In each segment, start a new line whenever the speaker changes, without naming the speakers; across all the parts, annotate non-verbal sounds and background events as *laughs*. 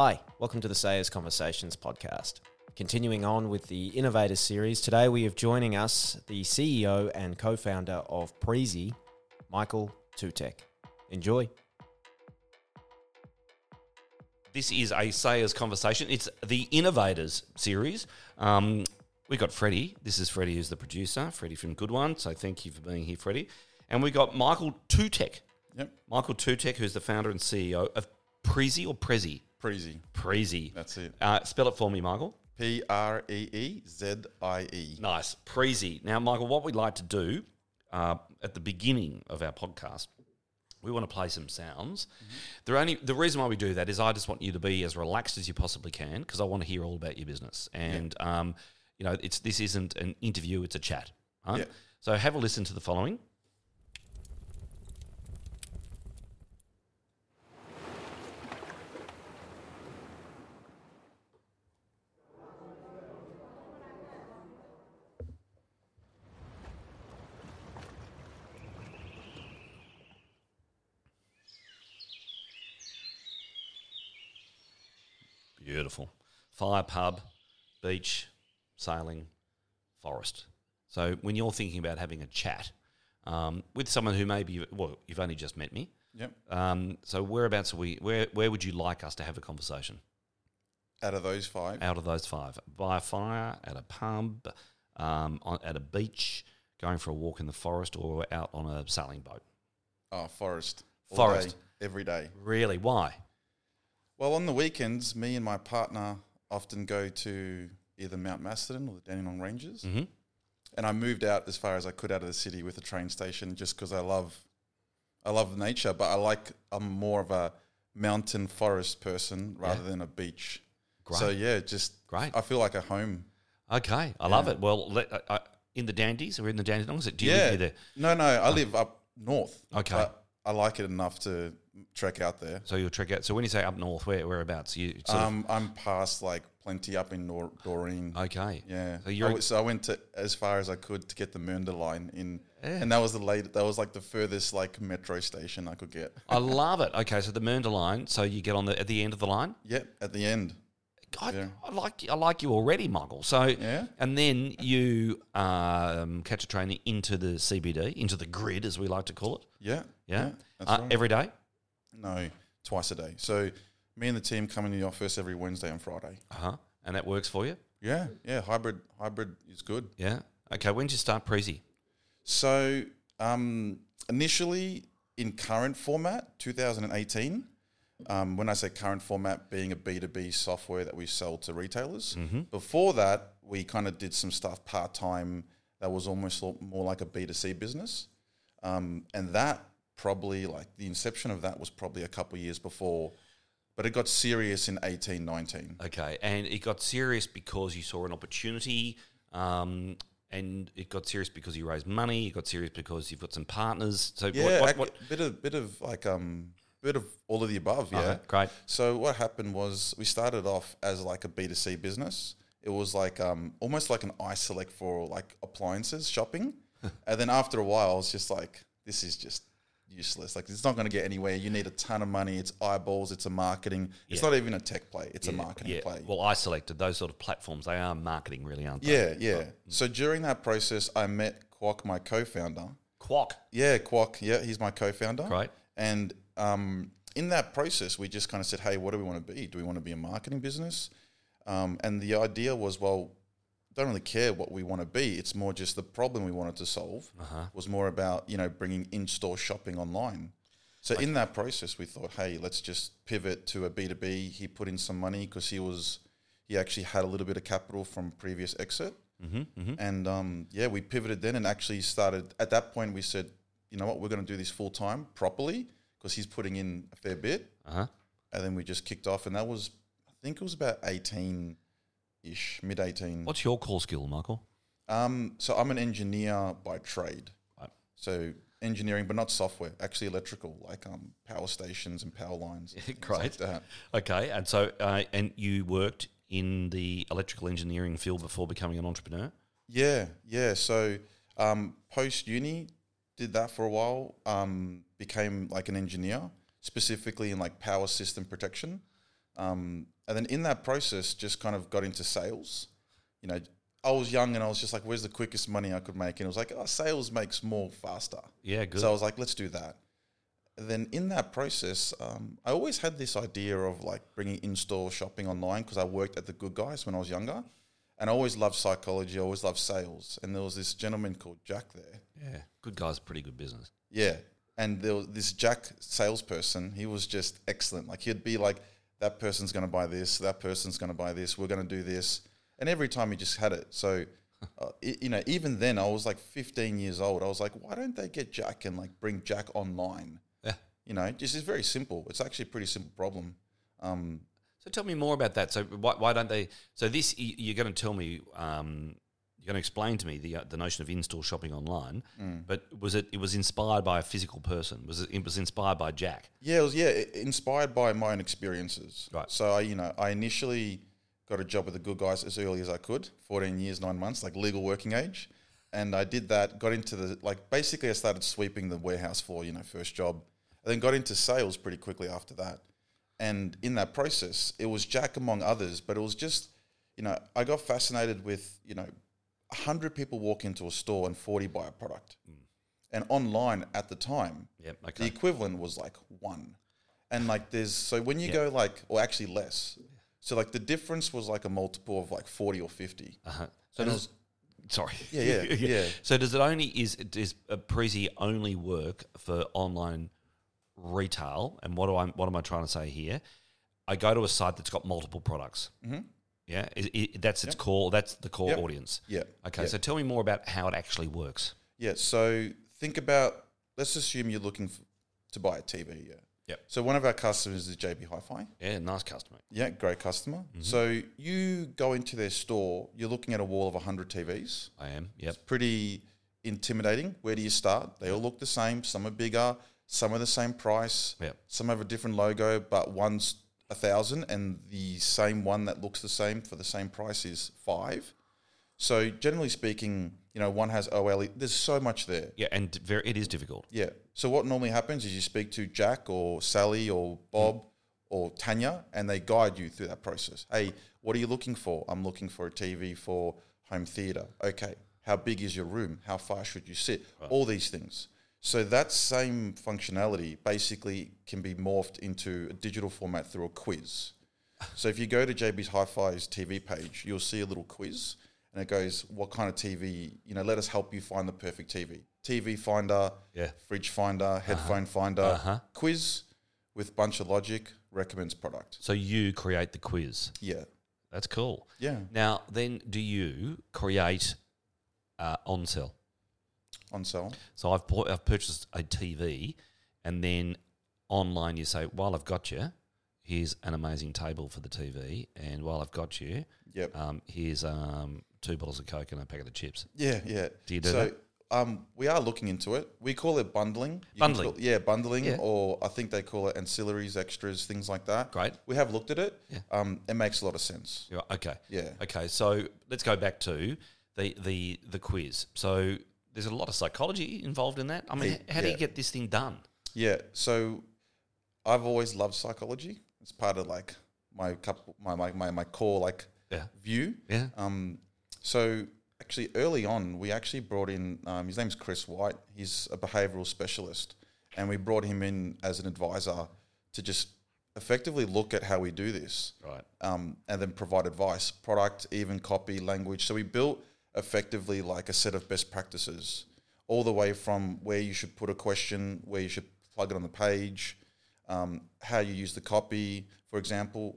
Hi, welcome to the Sayers Conversations podcast. Continuing on with the Innovators series, today we have joining us the CEO and co founder of Preezie, Michael Tutek. Enjoy.
This is a Sayers conversation. It's the Innovators series. Um, we got Freddie. This is Freddie, who's the producer. Freddie from Good One. So thank you for being here, Freddie. And we got Michael Tutek.
Yep.
Michael Tutek, who's the founder and CEO of Prezi or Prezi?
Preezie.
Preezie.
That's it.
Uh, spell it for me, Michael.
P R E E Z I E.
Nice. Preezie. Now, Michael, what we'd like to do uh, at the beginning of our podcast, we want to play some sounds. The only the reason why we do that is I just want you to be as relaxed as you possibly can because I want to hear all about your business. And um, you know, it's this isn't an interview; it's a chat. Right?
Yeah.
So have a listen to the following. Beautiful. Fire pub, beach, sailing, forest. So when you're thinking about having a chat um, with someone who maybe well you've only just met me,
Yep.
um, so whereabouts are we? Where where would you like us to have a conversation?
Out of those five,
Out of those five, by a fire, at a pub, um, on, at a beach, going for a walk in the forest, or out on a sailing boat.
oh, forest. All
Forest.
day, every day.
Really? Why?
Well, on the weekends, me and my partner often go to either Mount Macedon or the Dandenong Ranges.
Mm-hmm.
And I moved out as far as I could out of the city with a train station just because I love, I love nature, but I like, I'm more of a mountain forest person rather than a beach.
Great.
So yeah, just
Great.
I feel like a home.
Okay, I love it. Well, let, uh, uh, in the Dandies, or in the Dandenongs, do you
yeah.
live near there?
No, no, I live up north.
Okay.
I like it enough to trek out there.
So you'll trek out. So when you say up north, where whereabouts? You
Um, I'm past like plenty up in Nor- Doreen.
okay.
yeah.
So
I so I went to as far as I could to get the Mernda line in,
Yeah.
and that was the late. That was like the furthest like metro station I could get.
I love it. Okay, so the Mernda line. So you get on the at the end of the line.
Yep, at the end.
God,
Yeah.
I like I like you already, Michael. So
Yeah.
and then you um, catch a train into the CBD, into the grid, as we like to call it.
Yeah.
Yeah,
that's
uh,
right.
every day.
no, twice a day. So me and the team come into the office every Wednesday and Friday.
Uh huh. And that works for you.
Yeah, yeah. Hybrid, hybrid is good.
Yeah. Okay. When did you start Preezie?
So um, initially in current format, 2018. Um, when I say current format, being a B2B software that we sell to retailers. Before that, we kind of did some stuff part time that was almost more like a B2C business. Um, and that probably, like the inception of that was probably a couple years before, but it got serious in 18, 19.
Okay, and it got serious because you saw an opportunity, um, and it got serious because you raised money. It got serious because you've got some partners. So
Yeah,
what, what, what,
bit of bit of like um bit of all of the above. Yeah,
Okay, great.
So what happened was we started off as like a B two C business. It was like um almost like an iSelect for like appliances shopping, *laughs* and then after a while, I was just like, this is just useless. Like it's not going to get anywhere. You need a ton of money. It's eyeballs. It's a marketing. It's
Yeah.
not even a tech play. It's a marketing
yeah.
play.
Well, I selected those sort of platforms. They are marketing, really, aren't they?
yeah, yeah. So during that process, I met Kwok, my co-founder.
Kwok.
Yeah, Kwok. Yeah, he's my co-founder.
Right.
And um, in that process, we just kind of said, "Hey, what do we want to be? Do we want to be a marketing business?" Um, and the idea was, well, don't really care what we want to be. It's more just the problem we wanted to solve was more about you know bringing in-store shopping online. So in that process, we thought, hey, let's just pivot to a B two B. He put in some money because he was he actually had a little bit of capital from previous exit. Mm-hmm, And um, yeah, we pivoted then and actually started. At that point, we said, you know what, we're going to do this full time properly because he's putting in a fair bit.
Uh huh.
And then we just kicked off, and that was, I think it was about eighteen ish, mid eighteen.
What's your core skill, Michael?
Um, so I'm an engineer by trade.
Right.
So engineering, but not software, actually electrical, like um, power stations and power lines. and *laughs*
Great.
Like.
Okay, and so uh, and you worked in the electrical engineering field before becoming an entrepreneur.
Yeah, yeah. So um, post uni, did that for a while. Um, became like an engineer, specifically in like power system protection. Um, and then in that process, just kind of got into sales. You know, I was young and I was just like, where's the quickest money I could make? And it was like, oh, sales makes more faster.
Yeah, good.
So I was like, let's do that. And then in that process, um, I always had this idea of like bringing in-store shopping online because I worked at the Good Guys when I was younger, and I always loved psychology. I always loved sales. And there was this gentleman called Jack there.
yeah, good guys, pretty good business.
Yeah, and there was this Jack salesperson. He was just excellent. Like he'd be like, that person's going to buy this. That person's going to buy this. We're going to do this. And every time he just had it. So. *laughs* Uh, i- you know, even then, I was like 15 years old. I was like, why don't they get Jack and like bring Jack online?
Yeah.
You know, just it's very simple. It's actually a pretty simple problem. Um,
So tell me more about that. So why, why don't they? So this you're going to tell me. Um, you're going to explain to me the uh, the notion of in-store shopping online.
Mm.
But was it? It was inspired by a physical person. Was it? It was inspired by Jack.
yeah, it was yeah, inspired by my own experiences.
Right.
So I, you know, I initially got a job with the good guys as early as I could, 14 years, nine months, like legal working age, and I did that. Got into the like basically I started sweeping the warehouse floor, you know, first job, and then got into sales pretty quickly after that. And in that process, it was Jack among others, but it was just, you know, I got fascinated with, you know, 100 people walk into a store and 40 buy a product. And online at the time,
Yep.
the equivalent was like one. And like there's, so when you
Yeah.
go like, or actually less, so like the difference was like a multiple of like 40 or 50.
Uh-huh. So
And it
does, sorry.
Yeah, yeah, *laughs* yeah.
So does it only is does a Preezie only work for online retail? And what do I what am I trying to say here? I go to a site that's got multiple products.
Mhm.
Yeah, is it, that's its core. That's the core
Yep.
audience.
Yeah.
Okay,
yeah.
so tell me more about how it actually works.
Yeah. So think about, let's assume you're looking f to buy a TV. Yeah.
Yep.
So one of our customers is JB Hi-Fi.
Yeah, nice customer.
Yeah, great customer.
Mm-hmm.
So you go into their store, you're looking at a wall of 100 TVs.
I am. Yep.
It's pretty intimidating. Where do you start? They all look the same. Some are bigger, some are the same price,
Yep.
some have a different logo, but one's a thousand, and the same one that looks the same for the same price is five. So generally speaking, you know, one has OLE. There's so much there.
Yeah, and very it is difficult.
Yeah. So what normally happens is you speak to Jack or Sally or Bob hmm. or Tanya, and they guide you through that process. Hey, what are you looking for? I'm looking for a TV for home theater. Okay. How big is your room? How far should you sit? All these things. So that same functionality basically can be morphed into a digital format through a quiz. So if you go to JB's Hi-Fi's TV page, you'll see a little quiz, and it goes, "What kind of TV? You know, let us help you find the perfect TV. TV finder,
Yeah.
fridge finder, headphone finder,
Uh-huh.
quiz with bunch of logic recommends product.
So you create the quiz.
Yeah,
That's cool.
yeah.
Now, then, do you create uh, on sell?
On sale.
So I've bought, I've purchased a TV, and then online you say, "While I've got you, here's an amazing table for the TV, and while I've got you,
Yep.
um, here's um, two bottles of Coke and a packet of chips."
Yeah, yeah.
Do you do
so,
that?
Um, we are looking into it. We call it bundling. You
Bundling.
call- yeah, bundling,
Yeah.
or I think they call it ancillaries, extras, things like that.
Great.
We have looked at it.
Yeah.
Um, it makes a lot of sense.
Yeah, okay.
Yeah.
Okay. So let's go back to the the the quiz. So there's a lot of psychology involved in that. I mean, how do you get this thing done?
Yeah. So I've always loved psychology. It's part of like my couple, my, my, my, my core like
Yeah.
view.
Yeah.
Um, so actually, early on, we actually brought in. Um, his name's Chris White. He's a behavioural specialist, and we brought him in as an advisor to just effectively look at how we do this,
Right.
um, and then provide advice, product, even copy, language. So we built effectively like a set of best practices, all the way from where you should put a question, where you should plug it on the page, um, how you use the copy. For example,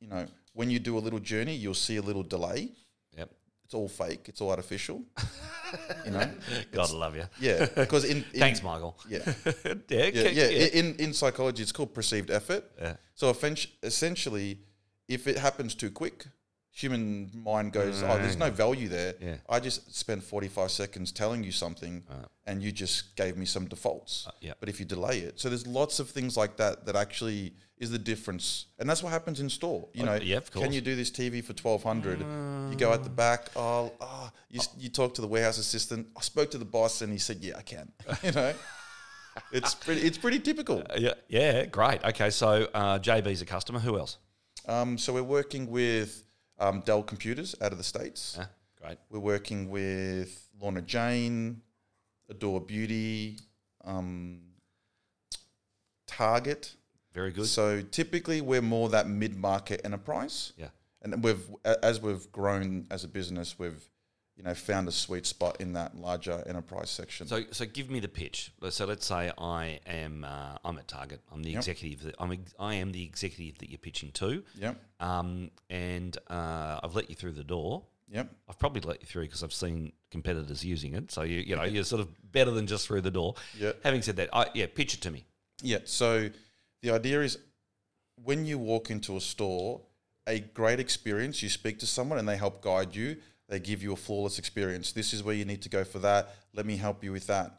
you know, when you do a little journey, you'll see a little delay
Yep.
it's all fake. It's all artificial. *laughs* you know.
God love you.
Yeah, because in, in *laughs*
Thanks, Michael.
Yeah, *laughs*
yeah.
yeah, yeah. In in psychology, it's called perceived effort.
Yeah.
So essentially, if it happens too quick, human mind goes, "Oh, there's no value there."
Yeah.
I just spent 45 seconds telling you something, and you just gave me some defaults.
Uh, yeah.
But if you delay it, so there's lots of things like that that actually is the difference, and that's what happens in store. You
Oh,
know,
yeah, of
can you do this TV for 1200? you go at the back. Oh, oh you, you talk to the warehouse assistant. I spoke to the boss, and he said, "Yeah, I can." *laughs* you know, it's pretty. It's pretty typical.
Uh, yeah. Yeah. Great. Okay. So uh, JB's a customer. Who else?
Um, so we're working with um, Dell Computers out of the states.
Yeah, great.
We're working with Lorna Jane, Adore Beauty, um, Target.
Very good.
So typically, we're more that mid-market enterprise,
Yeah.
and we've as we've grown as a business, we've you know found a sweet spot in that larger enterprise section.
So, so give me the pitch. So, let's say I am uh, I'm at Target. I'm the
Yep.
executive. That, I'm ex- I am the executive that you're pitching to.
yep,
Um, and uh, I've let you through the door.
yep,
I've probably let you through because I've seen competitors using it. So you you know you're sort of better than just through the door.
Yeah.
Having said that, I, yeah, pitch it to me.
yeah. So the idea is when you walk into a store, a great experience. You speak to someone and they help guide you. They give you a flawless experience. This is where you need to go for that. Let me help you with that.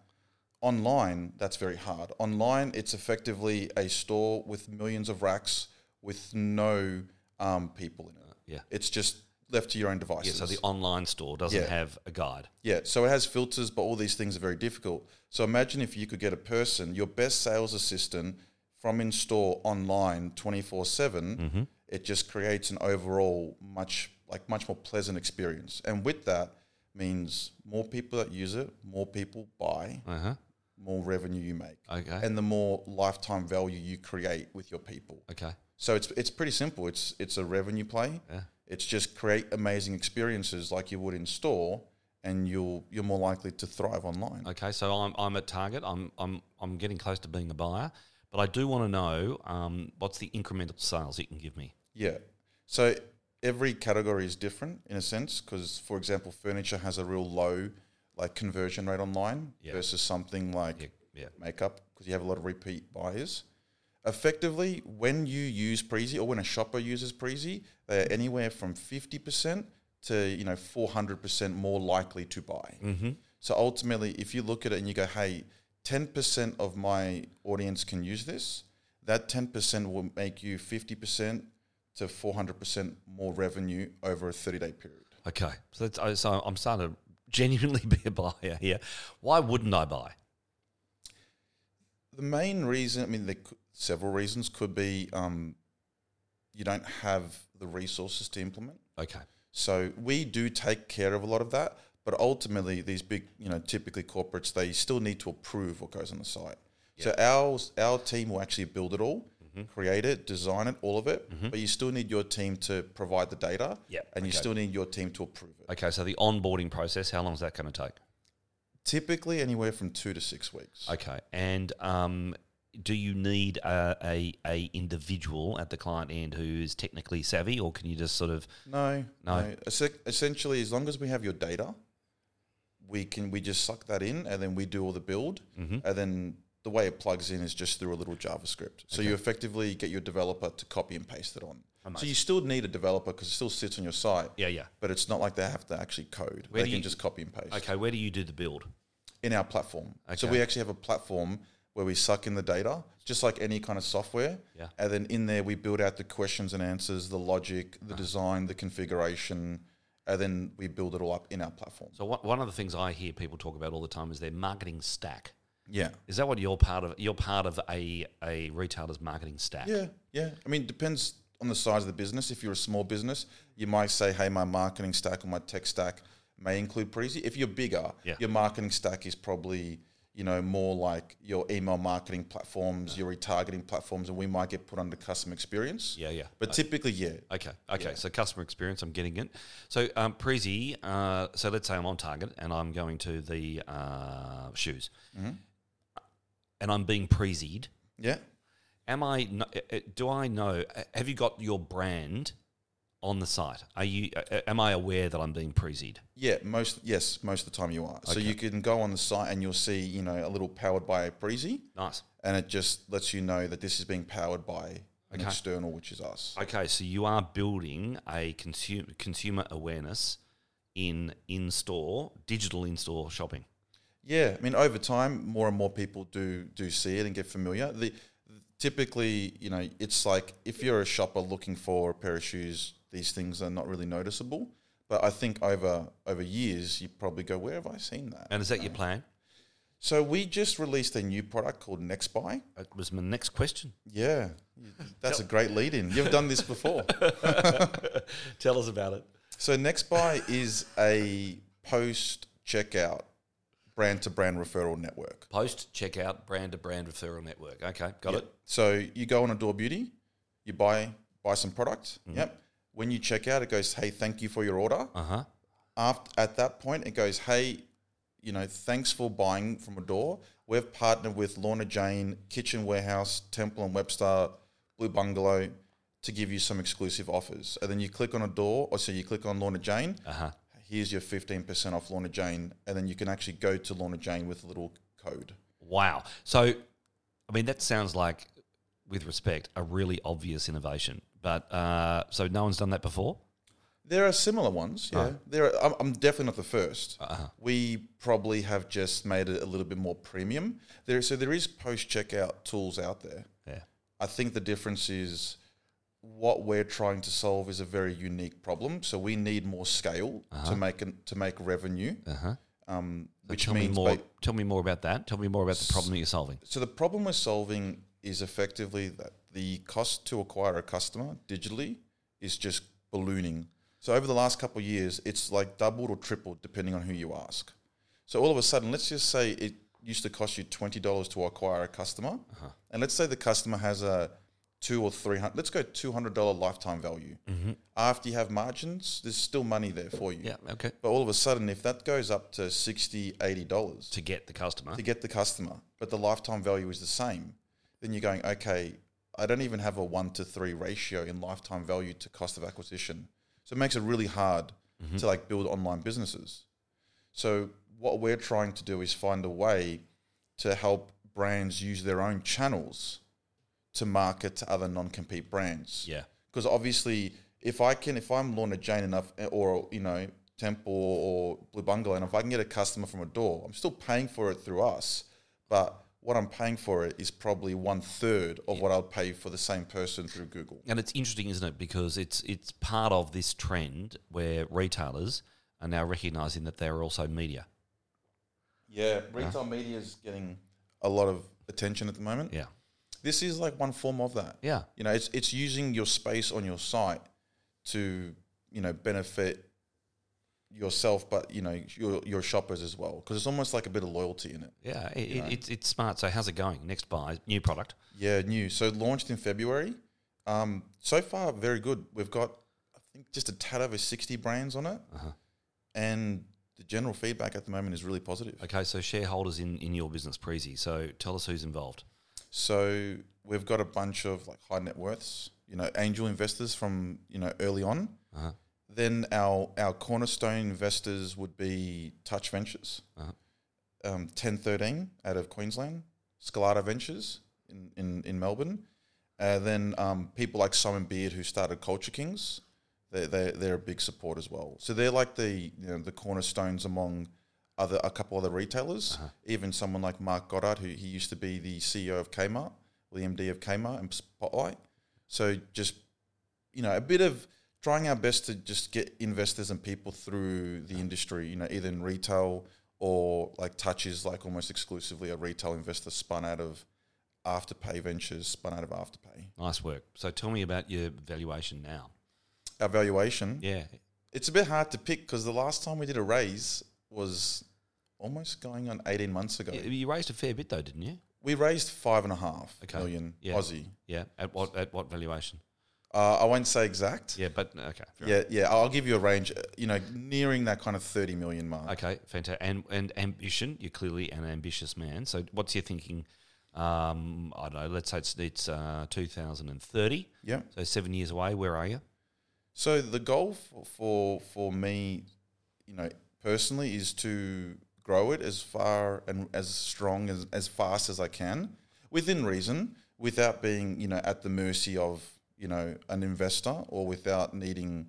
Online, that's very hard. Online, it's effectively a store with millions of racks with no um, people in it.
Yeah.
It's just left to your own devices. Yeah.
So the online store doesn't
Yeah.
have a guide.
Yeah, so it has filters, but all these things are very difficult. So imagine if you could get a person, your best sales assistant, from in store online 24 7, it just creates an overall much like much more pleasant experience. And with that means more people that use it, more people buy,
Uh huh.
more revenue you make.
Okay.
And the more lifetime value you create with your people.
okay.
So it's it's pretty simple. It's it's a revenue play.
Yeah.
It's just create amazing experiences like you would in store, and you'll you're more likely to thrive online.
Okay. So I'm I'm at Target. I'm I'm I'm getting close to being a buyer, but I do want to know um, what's the incremental sales you can give me.
Yeah. So every category is different in a sense because, for example, furniture has a real low like conversion rate online versus something like makeup because you have a lot of repeat buyers. Effectively, when you use Preezie or when a shopper uses Preezie, they're anywhere from fifty percent to you know four hundred percent more likely to buy.
Mm-hmm.
So ultimately, if you look at it and you go, "Hey, ten percent of my audience can use this," that ten percent will make you fifty percent to four hundred percent more revenue over a thirty-day period.
Okay. So that's, so I'm starting to genuinely *laughs* be a buyer here. Why wouldn't I buy?
The main reason, I mean, there could, several reasons could be um, you don't have the resources to implement.
Okay.
So we do take care of a lot of that, but ultimately, these big, you know, typically corporates, they still need to approve what goes on the site. So our our team will actually build it all, Mm-hmm. create it, design it, all of it. Mm-hmm. But you still need your team to provide the data,
Yep,
and you still need your team to approve it.
Okay. So the onboarding process, how long is that going to take?
Typically, anywhere from two to six weeks.
Okay. And um, do you need a, a, a individual at the client end who's technically savvy, or can you just sort of
No,
No.
no. Esse- Essentially, as long as we have your data, we can we just suck that in, and then we do all the build, mm-hmm. and then the way it plugs in is just through a little JavaScript. So you effectively get your developer to copy and paste it on. So you still need a developer because it still sits on your site.
Yeah, yeah.
But it's not like they have to actually code.
Where
they can
you-
just copy and paste
Okay, where do you do the build?
in our platform.
Okay.
So we actually have a platform where we suck in the data, just like any kind of software.
Yeah.
And then in there, we build out the questions and answers, the logic,
Ah.
the design, the configuration, and then we build it all up in our platform.
So one of the things I hear people talk about all the time is their marketing stack.
Yeah.
Is that what you're part of? You're part of a, a retailer's marketing stack.
Yeah. Yeah. I mean, it depends on the size of the business. If you're a small business, you might say, hey, my marketing stack or my tech stack may include Preezie. If you're bigger,
Yeah.
your marketing stack is probably you know more like your email marketing platforms, your retargeting platforms, and we might get put under customer experience.
Yeah, yeah.
But typically, yeah.
Okay, okay. So customer experience, I'm getting it. So um, Preezie, uh, so let's say I'm on Target and I'm going to the uh, shoes,
Mm-hmm.
And I'm being Preezied.
Yeah.
Am I? uh, uh, Do I know? uh, Have you got your brand on the site? Are you? Am I aware that I'm being Preezied?
Yeah, most yes, most of the time you are. So you can go on the site and you'll see, you know, a little powered by Preezie,
Nice.
and it just lets you know that this is being powered by an
Okay.
external, which is us.
Okay, so you are building a consumer consumer awareness in in store, digital in store shopping.
Yeah, I mean, over time, more and more people do do see it and get familiar. The typically, you know, it's like if you're a shopper looking for a pair of shoes, these things are not really noticeable. But I think over over years, you probably go, "Where have I seen that?"
And is that your um, plan?
So we just released a new product called NextBuy.
That was my next question.
Yeah, that's a great lead in. You've done this before. *laughs*
Tell us about it.
So NextBuy is a post checkout brand to brand referral network.
Post checkout brand to brand referral network. Okay, got it.
So you go on Adore Beauty, you buy buy some product.
Mm-hmm.
Yep. When you check out, it goes, "Hey, thank you for your order."
Uh huh.
After at that point, it goes, "Hey, you know, thanks for buying from Adore. We've partnered with Lorna Jane, Kitchen Warehouse, Temple and Webster, Blue Bungalow." To give you some exclusive offers, and then you click on Adore, or so you click on Lorna Jane,
Uh huh.
Here's your 15% off Lorna Jane, and then you can actually go to Lorna Jane with a little code.
Wow. So, I mean, that sounds like, with respect, a really obvious innovation. But uh, so no one's done that before.
There are similar ones, yeah.
Oh.
There, are, I'm, I'm definitely not the 1st
Uh-huh.
We probably have just made it a little bit more premium. There, so there is post checkout tools out there.
Yeah.
I think the difference is what we're trying to solve is a very unique problem. So we need more scale to make an, to make revenue,
Uh huh.
um, which
tell me
means
more.
ba-
tell me more about that. Tell me more about the problem that you're solving.
So the problem we're solving is effectively that the cost to acquire a customer digitally is just ballooning. So over the last couple of years, it's like doubled or tripled depending on who you ask. So all of a sudden, let's just say it used to cost you twenty dollars to acquire a customer, and let's say the customer has a two or three hundred. Let's go two hundred dollar lifetime value. Mm-hmm. After you have margins, there's still money there for you.
Yeah. Okay.
But all of a sudden, if that goes up to 60 dollars,
To get the customer.
to get the customer, but the lifetime value is the same, then you're going, okay, I don't even have a one to three ratio in lifetime value to cost of acquisition. So it makes it really hard mm-hmm. to like build online businesses. So what we're trying to do is find a way to help brands use their own channels to market to other non-compete brands
Yeah.
because obviously if I can if I'm Lorna Jane enough eh, or you know Temple or Blue Bungalow and if I can get a customer from Adore I'm still paying for it through us but what I'm paying for it is probably one third of what I'll pay for the same person through Google
And it's interesting, isn't it? Because it's it's part of this trend where retailers are now recognizing that they're also media.
yeah retail media is getting a lot of attention at the moment
Yeah.
This is like one form of that
Yeah.
you know it's it's using your space on your site to you know benefit yourself but you know your your shoppers as well because it's almost like a bit of loyalty in it
Yeah. It, it, it's it's smart. So how's it going? Next buy new product.
Yeah, new. So launched in February. Um, so far, very good. We've got, I think, just a tad over 60 brands on it.
Uh-huh.
And the general feedback at the moment is really positive.
Okay. So shareholders in in your business, Preezie. So tell us who's involved.
So we've got a bunch of like high net worths, you know, angel investors from, you know, early on.
Uh-huh.
Then our, our cornerstone investors would be Touch Ventures,
Uh-huh.
um, 1013 out of Queensland, Skalata Ventures in, in, in Melbourne. Uh, then um, people like Simon Beard who started Culture Kings, they they they're a big support as well. So they're like the you know the cornerstones among other a couple other retailers. Uh-huh. Even someone like Mark Goddard, who he used to be the CEO of Kmart, the MD of Kmart and Spotlight. So just you know a bit of trying our best to just get investors and people through the uh-huh. industry. You know either in retail or like touches like almost exclusively a retail investor spun out of Afterpay Ventures, spun out of Afterpay.
Nice work. So tell me about your valuation now.
Our valuation,
Yeah.
it's a bit hard to pick because the last time we did a raise was almost going on 18 months ago.
You- You raised a fair bit though, didn't you?
We raised five and a half
Okay.
million
Yeah.
Aussie.
Yeah. At what at what valuation?
Uh, I won't say exact.
Yeah, but okay.
Yeah, yeah. I'll give you a range. uh, You know, nearing that kind of 30 million mark.
Okay, fantastic. And and ambition, you're clearly an ambitious man. So what's your thinking? Um, I don't know. Let's say it's it's uh, 2030.
Yeah.
So seven years away. Where are you?
So the goal for, for for me, you know, personally, is to grow it as far and as strong as as fast as I can, within reason, without being you know at the mercy of you know an investor or without needing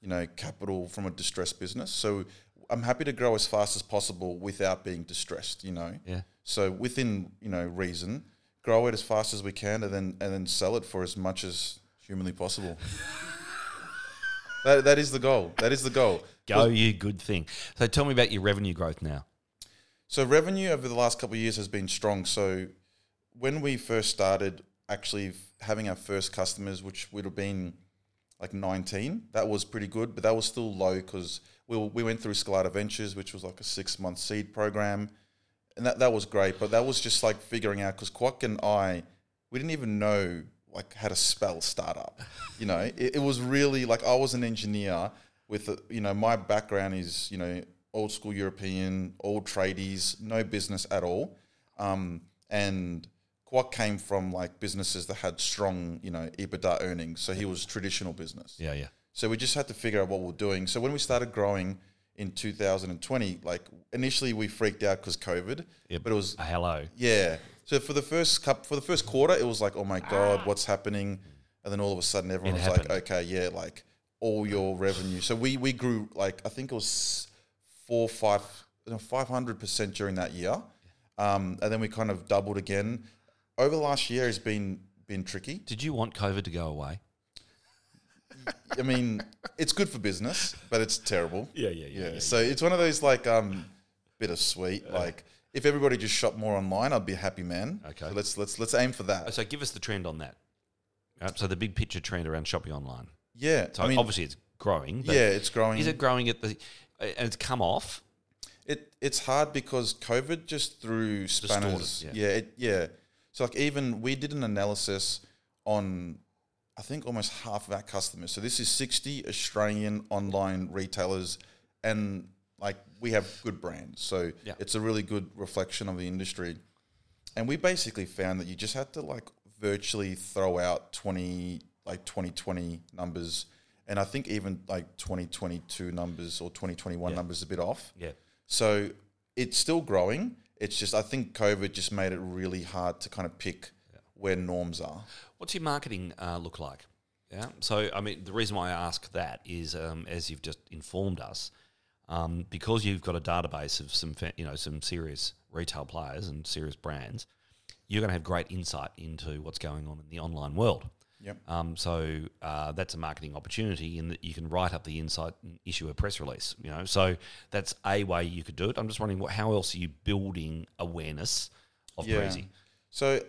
you know capital from a distressed business. So I'm happy to grow as fast as possible without being distressed. You know.
Yeah.
So within you know reason, grow it as fast as we can, and then and then sell it for as much as humanly possible. *laughs* that, that is the goal. That is the goal.
Go, you good thing. So tell me about your revenue growth now.
So revenue over the last couple of years has been strong. So when we first started actually having our first customers, which would have been like 19, that was pretty good, but that was still low because we, we went through Skalata Ventures, which was like a six month seed program. And that, that was great, but that was just like figuring out because Kwok and I, we didn't even know like how to spell startup. You know, it, it was really like I was an engineer with, a, you know, my background is, you know, old school European, old tradies, no business at all. Um, and Kwok came from like businesses that had strong, you know, EBITDA earnings. So he was traditional business.
Yeah, yeah.
So we just had to figure out what we're doing. So when we started growing in 2020, like initially we freaked out because COVID,
Yep.
but it was
A hello.
yeah. So for the first cup for the first quarter, it was like, oh my god, what's happening? And then all of a sudden, everyone
It
was like, okay, yeah, like all your revenue. So we we grew like I think it was four five five hundred percent during that year, um, and then we kind of doubled again. Over the last year has been been tricky.
Did you want COVID to go away?
I mean, it's good for business, but it's terrible.
Yeah, yeah,
Yeah. yeah So it's one of those like um bittersweet. like if everybody just shop more online, I'd be a happy man.
Okay.
So let's let's let's aim for that.
So give us the trend on that. Uh, so the big picture trend around shopping online.
Yeah.
So
I mean,
obviously it's growing.
Yeah, it's growing.
Is it growing at the? And it's come off.
It it's hard because COVID just threw spanners.
yeah.
yeah, it, yeah. So like even we did an analysis on I think almost half of our customers. So this is 60 Australian online retailers and like we have good brands. So
Yeah.
it's a really good reflection of the industry. And we basically found that you just had to like virtually throw out 20 like 2020 numbers and I think even like 2022 numbers or 2021
Yeah.
numbers a bit off.
Yeah.
So it's still growing. It's just I think COVID just made it really hard to kind of pick where norms are.
What's your marketing uh, look like? Yeah. So, I mean, the reason why I ask that is, um, as you've just informed us, um, because you've got a database of some, you know, some serious retail players and serious brands, you're going to have great insight into what's going on in the online world.
Yep.
Um, so uh, that's a marketing opportunity in that you can write up the insight and issue a press release. You know, so that's a way you could do it. I'm just wondering, what, how else are you building awareness of
Yeah. So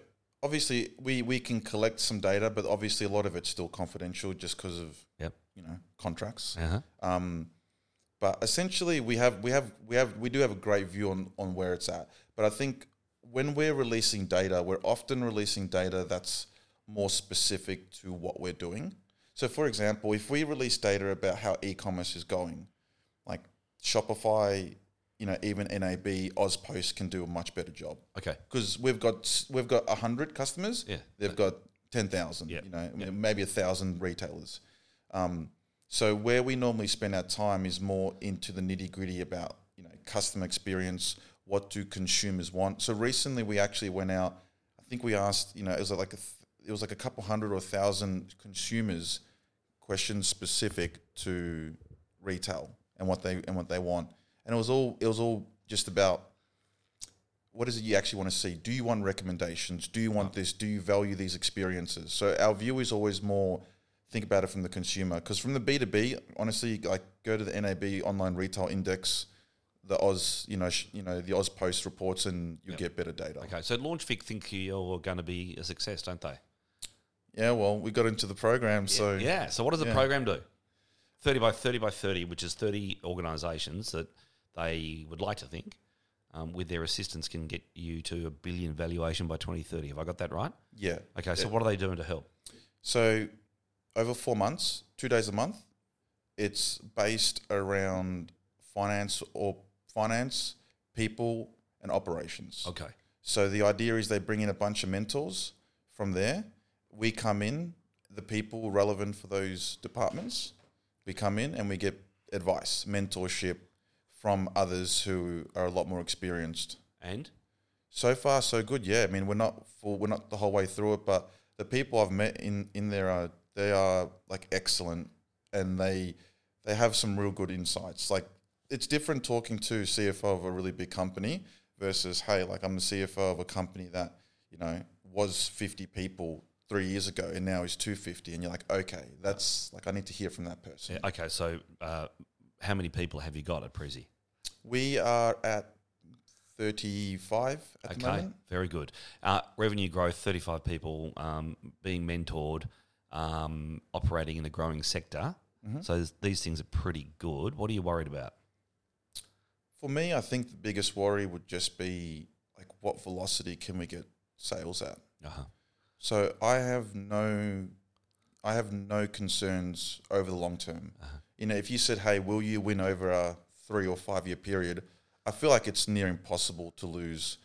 obviously we we can collect some data, but obviously a lot of it's still confidential just because of
Yep.
you know contracts.
Uh-huh.
Um, but essentially, we have we have we have we do have a great view on on where it's at. But I think when we're releasing data, we're often releasing data that's more specific to what we're doing. So, for example, if we release data about how e-commerce is going, like Shopify, you know, even NAB, Auspost can do a much better job
Okay.
because we've got we've got hundred customers.
Yeah.
they've got ten thousand.
Yeah.
You know,
Yeah.
maybe a thousand retailers. Um, so where we normally spend our time is more into the nitty gritty about you know customer experience. What do consumers want? So recently we actually went out. I think we asked you know it was like a it was like a couple hundred or a thousand consumers questions specific to retail and what they and what they want. And it was all it was all just about what is it you actually want to see? Do you want recommendations? Do you want uh-huh. this? Do you value these experiences? So our view is always more think about it from the consumer because from the B two B, honestly, like go to the NAB online retail index, the Oz, you know, sh- you know the Aus Post reports, and you
Yep.
get better data.
Okay, so LaunchVic think you're going to be a success, don't they?
Yeah, well, we got into the program, so
yeah. So what does the
yeah.
program do? Thirty by thirty by thirty, which is thirty organisations that they would like to think, um, with their assistance, can get you to a billion valuation by twenty thirty. Have I got that right?
yeah.
Okay. So what are they doing to help?
So over four months, two days a month, it's based around finance or finance, people, and operations.
Okay.
So the idea is they bring in a bunch of mentors from there. We come in, the people relevant for those departments, we come in and we get advice, mentorship from others who are a lot more experienced.
And
So far, so good. Yeah, I mean, we're not full, we're not the whole way through it, but the people I've met in in there are they are like excellent, and they they have some real good insights. Like it's different talking to CFO of a really big company versus hey, like I'm the CFO of a company that you know was 50 people three years ago and now he's 250, and you're like, okay, that's like I need to hear from that person.
yeah, okay. So uh, how many people have you got at Preezie?
We are at 35 at the
Okay,
moment.
very good. Uh, revenue growth, 35 people um, being mentored, um, operating in a growing sector.
Mm-hmm.
So these things are pretty good. What are you worried about?
For me, I think the biggest worry would just be like what velocity can we get sales at?
Uh-huh.
So I have no, I have no concerns over the long term. Uh-huh. You know, if you said, "Hey, will you win over a three or five year period?" I feel like it's near impossible to lose.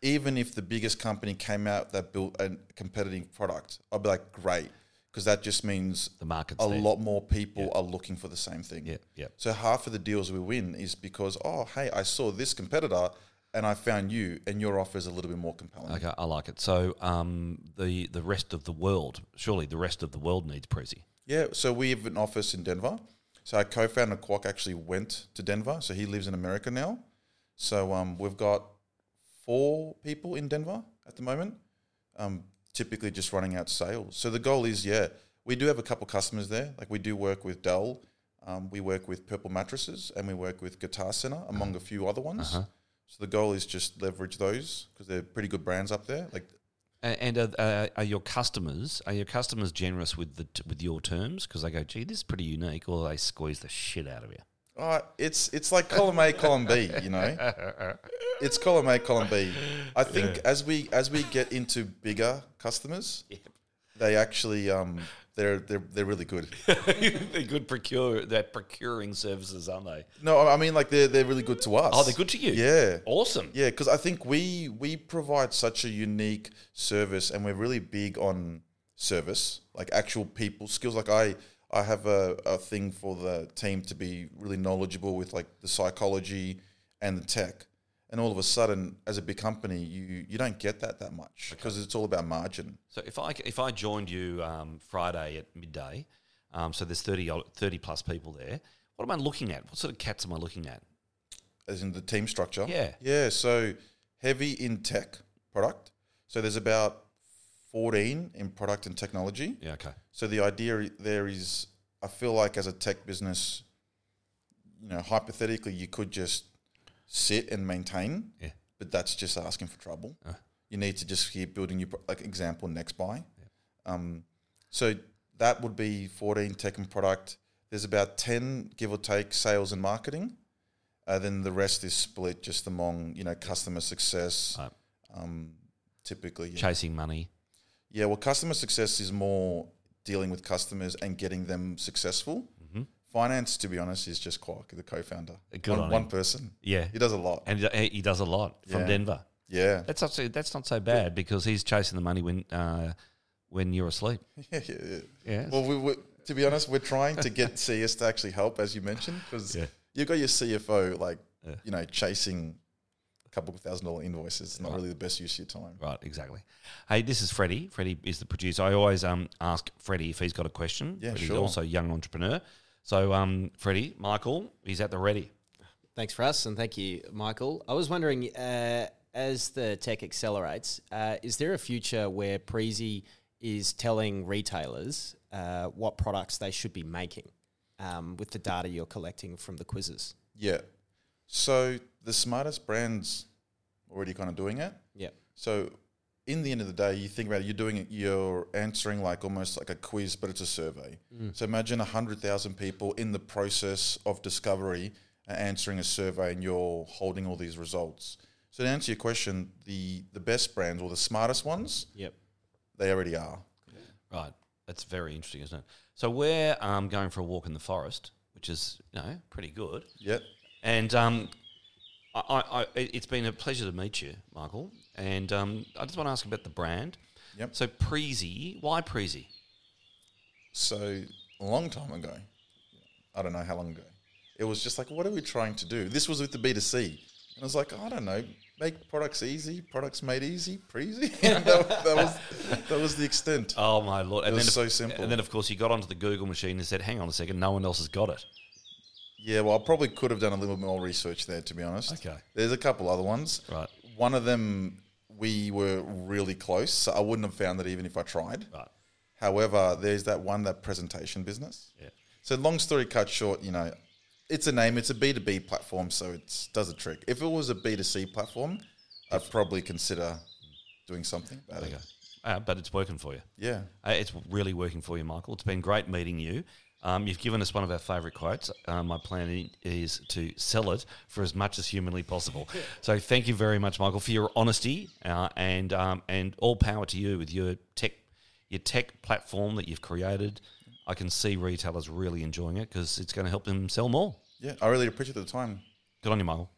Even if the biggest company came out that built a competitive product, I'd be like, "Great," because that just means
The market's
a
there.
lot more people are looking for the same thing.
Yeah, yeah.
So half of the deals we win is because, oh, hey, I saw this competitor and I found you, and your offer is a little bit more compelling.
Okay, I like it. So um, the the rest of the world, surely the rest of the world needs Preezie.
Yeah, so we have an office in Denver. So our co-founder Kwok actually went to Denver. So he lives in America now. So um, we've got four people in Denver at the moment, um, typically just running out sales. So the goal is, yeah, we do have a couple customers there. Like we do work with Dell, um, we work with Purple Mattresses, and we work with Guitar Center, among a few other ones. So the goal is just leverage those because they're pretty good brands up there. Like
And are, uh, are your customers are your customers generous with the t- with your terms because they go, gee, this is pretty unique, or they squeeze the shit out of you?
Uh, it's it's like column A, column B, you know. *laughs* It's column A, column B. I think as we as we get into bigger customers, they actually um they're they're they're really good. *laughs*
they're good procure they're procuring services, aren't they?
No, I mean like they're they're really good to us.
Oh, they're good to you.
Yeah.
awesome.
Yeah, because I think we we provide such a unique service, and we're really big on service, like actual people skills. Like I I have a, a thing for the team to be really knowledgeable with like the psychology and the tech. And all of a sudden, as a big company, you you don't get that that much because it's all about margin.
So if I if I joined you um, Friday at midday, um, so there's 30, 30 plus people there. What am I looking at? What sort of cats am I looking at?
as in the team structure.
Yeah.
Yeah. So heavy in tech product. So there's about 14 in product and technology.
Yeah, okay.
So the idea there is, I feel like as a tech business, you know, hypothetically, you could just sit and maintain,
Yeah.
but that's just asking for trouble. You need to just keep building your, pro- like example, NextBuy. Um, so that would be 14 tech and product. There's about 10, give or take, sales and marketing. Uh, then the rest is split just among, you know, customer success,
Right.
um, typically. yeah.
Chasing money.
Yeah, well, customer success is more dealing with customers and getting them successful. Finance, to be honest, is just Kwok, the co-founder.
Good
one,
on
one person.
Yeah.
He does a lot.
And he does a lot from
Yeah.
Denver.
Yeah.
That's not so, that's not so bad because he's chasing the money when uh, when you're asleep. *laughs*
yeah, yeah, yeah.
Yeah.
Well, we, we, to be honest, we're trying to get *laughs* CS to actually help, as you mentioned, because
Yeah.
you've got your CFO like, you know, chasing a couple of thousand dollar invoices. It's not really the best use of your time.
Right, exactly. Hey, this is Freddie. Freddie is the producer. I always um, ask Freddie if he's got a question.
Yeah,
Freddie's
sure.
also a young entrepreneur. So, um, Freddie, Michael, he's at the ready.
Thanks for us, and thank you, Michael. I was wondering, uh, as the tech accelerates, uh, is there a future where Preezie is telling retailers uh, what products they should be making um, with the data you're collecting from the quizzes?
Yeah. So the smartest brands already kind of doing it.
Yeah.
So in the end of the day, you think about it, you're doing it, you're answering like almost like a quiz, but it's a survey. So imagine 100,000 people in the process of discovery are answering a survey and you're holding all these results. So to answer your question, the, the best brands or the smartest ones,
Yep.
they already are.
Right. That's very interesting, isn't it? So we're um, going for a walk in the forest, which is, you know, pretty good.
Yep.
And um, I, I, I, it's been a pleasure to meet you, Michael. And um, I just want to ask about the brand.
Yep.
So Preezie, why Preezie?
So a long time ago, I don't know how long ago, it was just like, what are we trying to do? This was with the B2C. And I was like, I don't know, make products easy, products made easy, preezy. *laughs* That, that was that was the extent.
Oh my lord! And
was
then,
so simple.
And then, of course, you got onto the Google machine and said, "Hang on a second, no one else has got it."
Yeah, well, I probably could have done a little bit more research there, to be honest.
Okay.
There's a couple other ones.
Right.
One of them, we were really close, so I wouldn't have found that even if I tried.
Right.
However, there's that one, that presentation business.
Yeah.
So long story cut short, you know, it's a name. It's a B two B platform, so it does a trick. If it was a B two C platform, I'd probably consider doing something about
There
it.
Uh, but it's working for you.
Yeah.
Uh, it's really working for you, Michael. It's been great meeting you. Um, you've given us one of our favourite quotes. Uh, my plan is to sell it for as much as humanly possible. *laughs* So thank you very much, Michael, for your honesty uh, and um, and all power to you with your tech your tech platform that you've created. I can see retailers really enjoying it because it's going to help them sell more.
Yeah. I really appreciate the time.
Good on you, Michael.